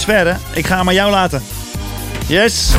Sverre, ik ga hem aan jou laten. Yes!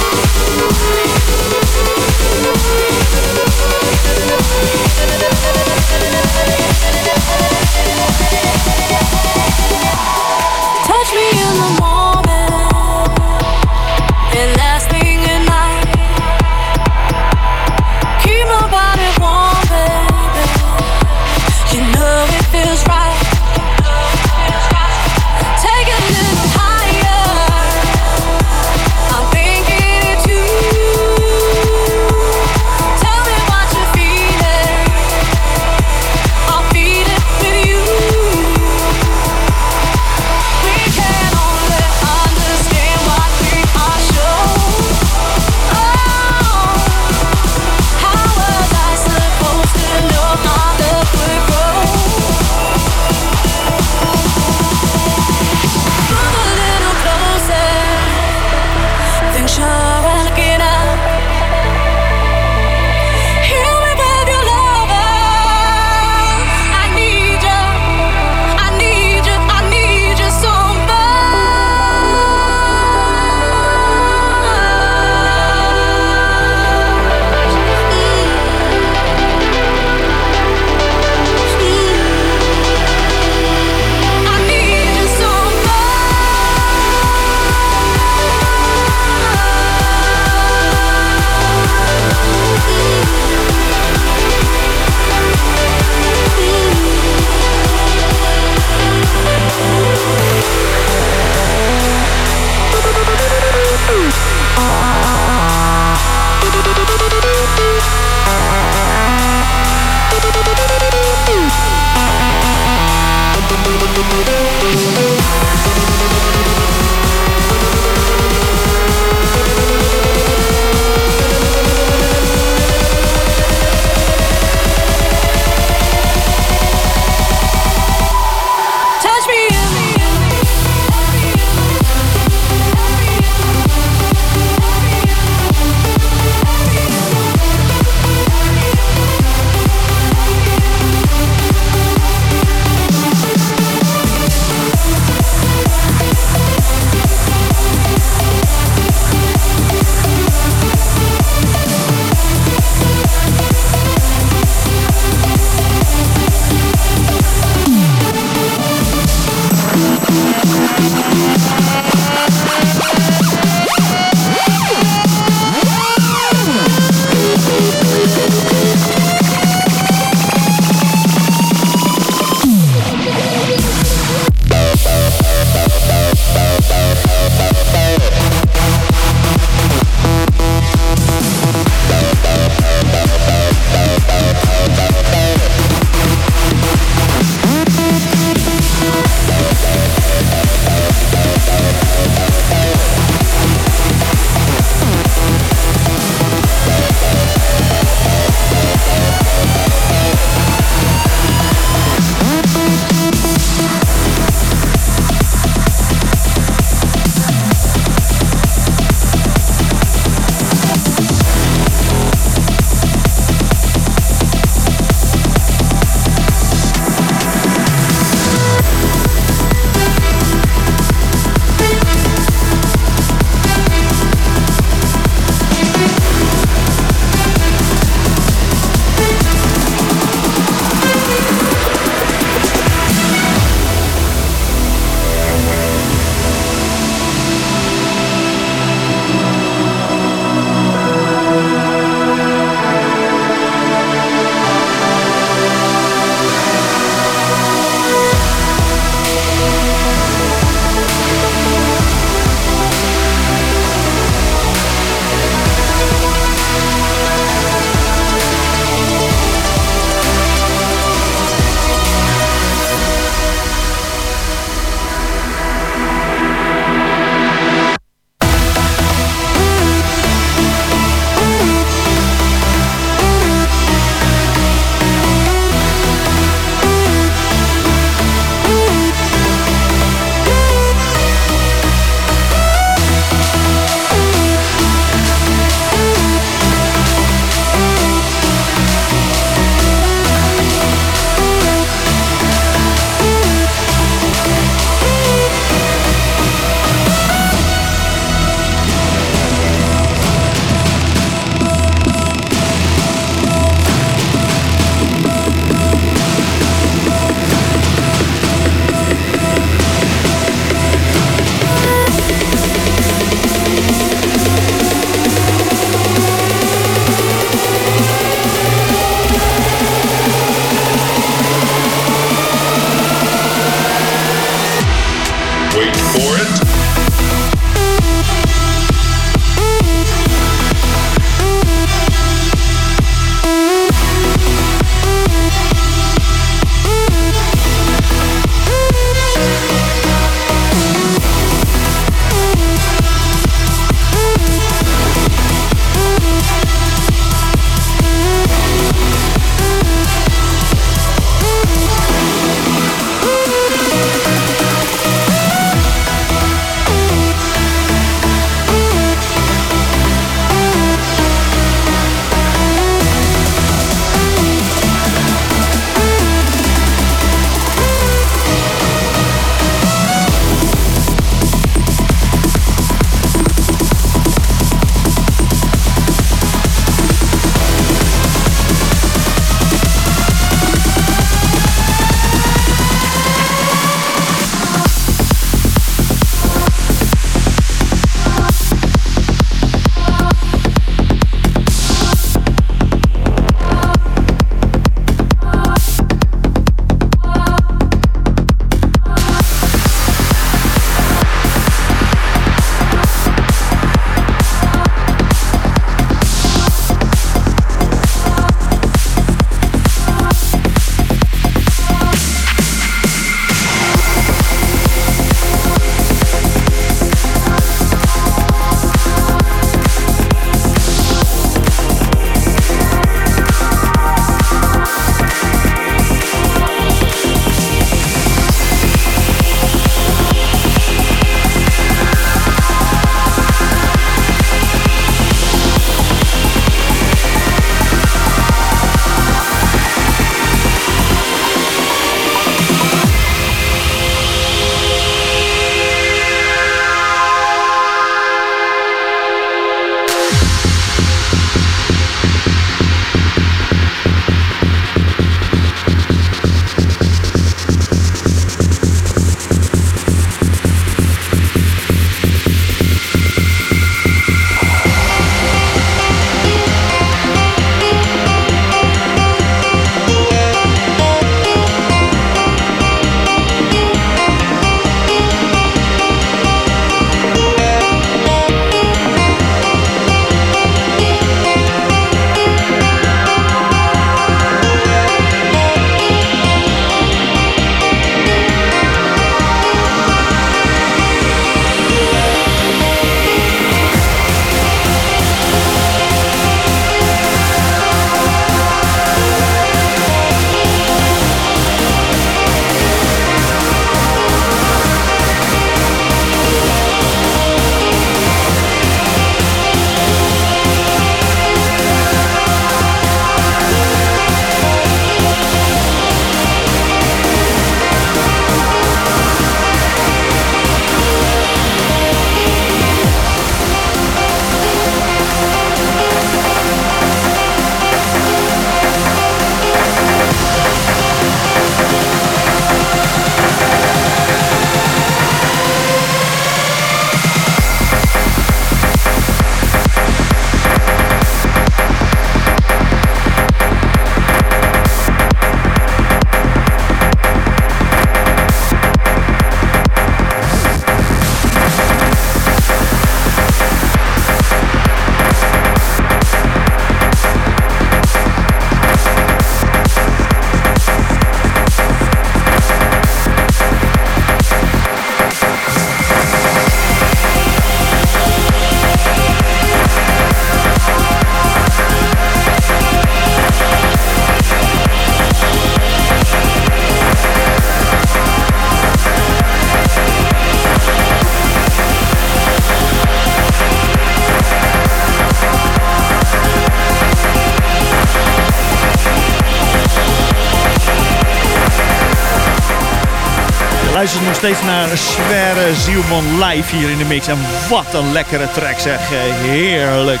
Luistert nog steeds naar Sverre Zielman live hier in de mix. En wat een lekkere track zeg. Heerlijk.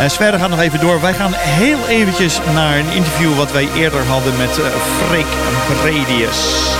Uh, Sverre gaat nog even door. Wij gaan heel eventjes naar een interview wat wij eerder hadden met uh, Freek Bredius.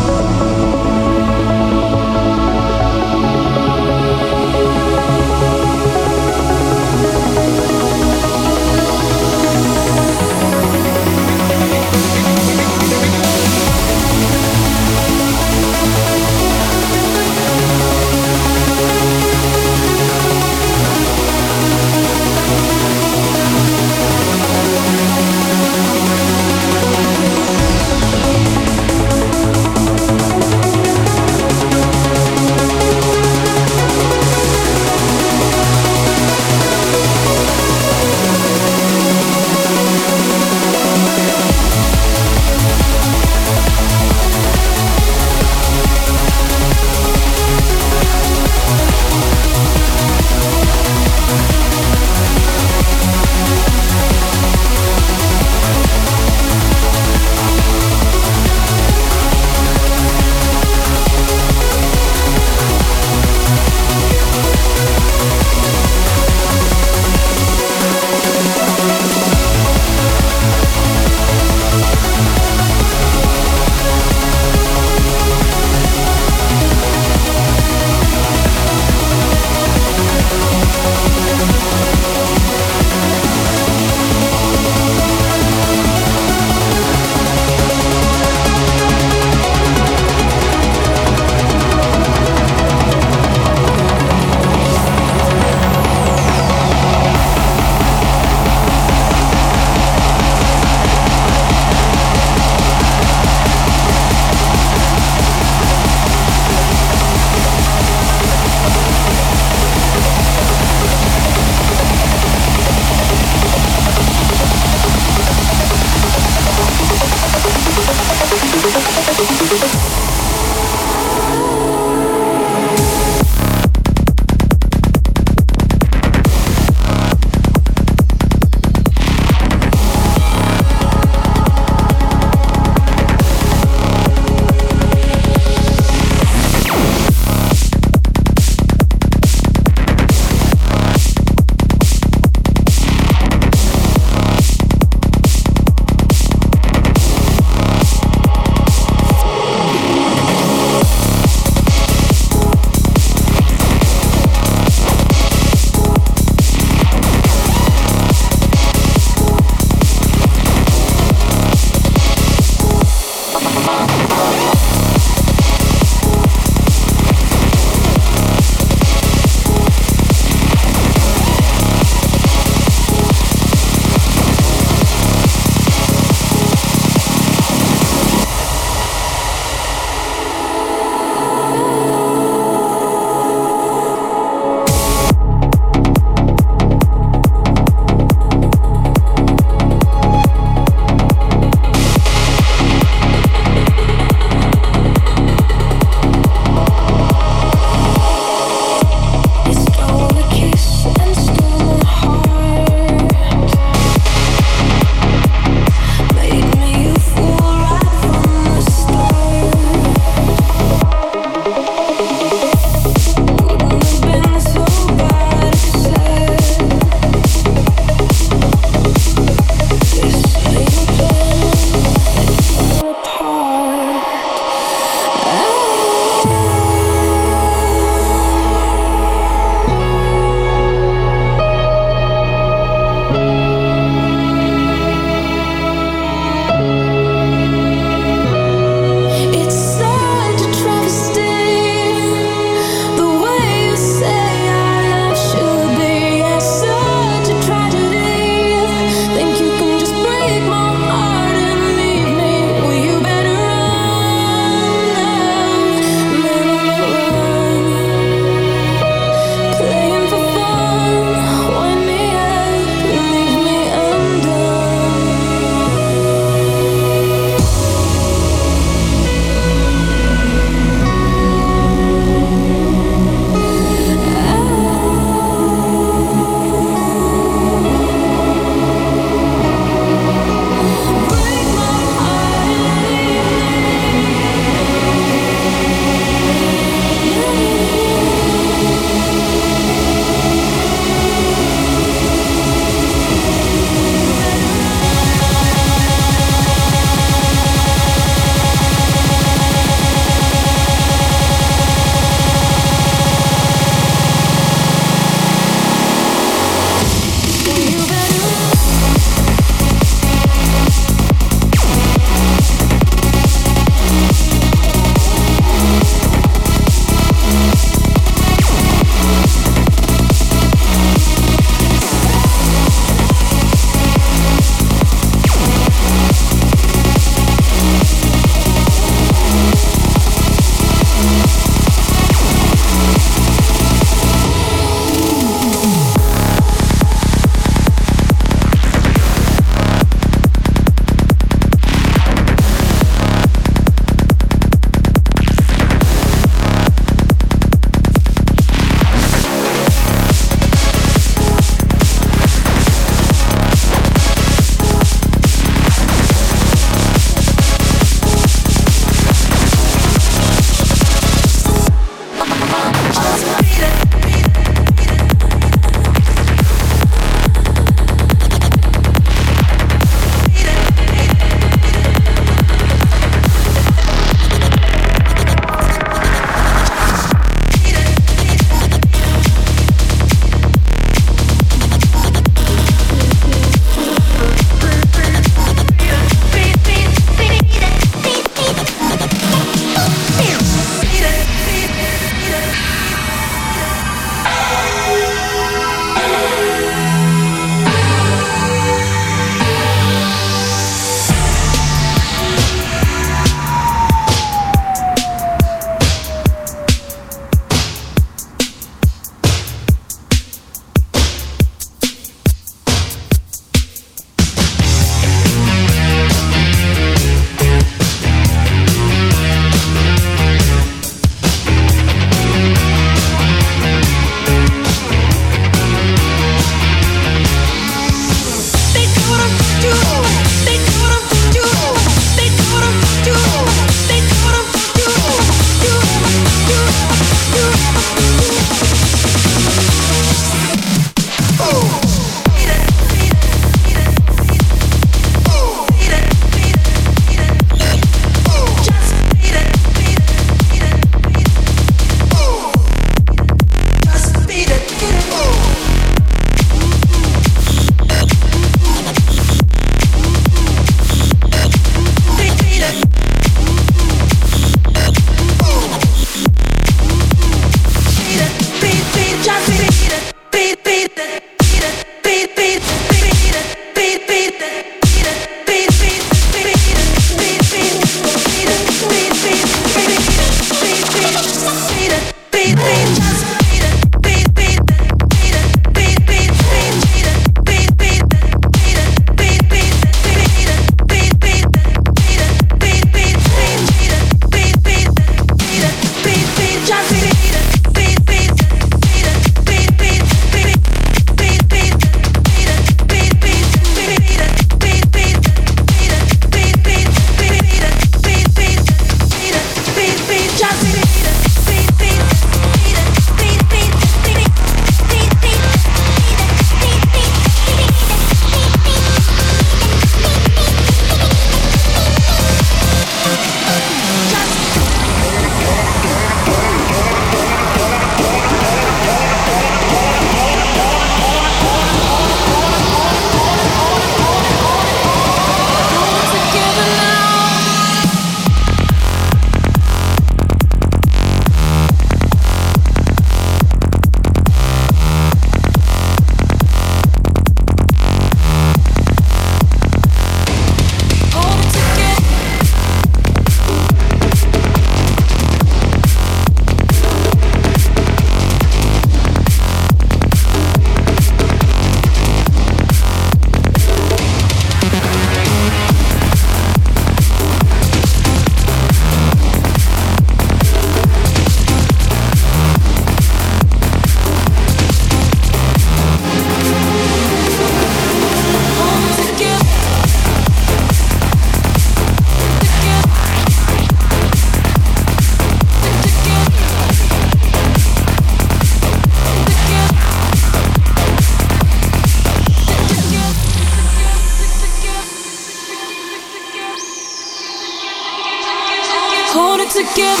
give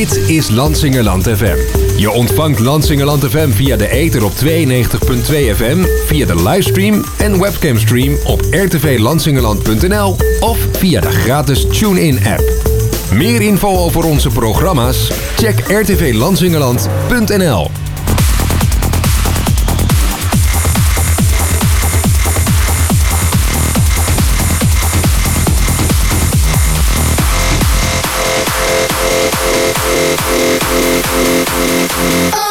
Dit is Lansingerland FM. Je ontvangt Lansingerland FM via de ether op 92.2 FM, via de livestream en webcamstream op rtvlansingerland.nl of via de gratis TuneIn app. Meer info over onze programma's? Check rtvlansingerland.nl Oh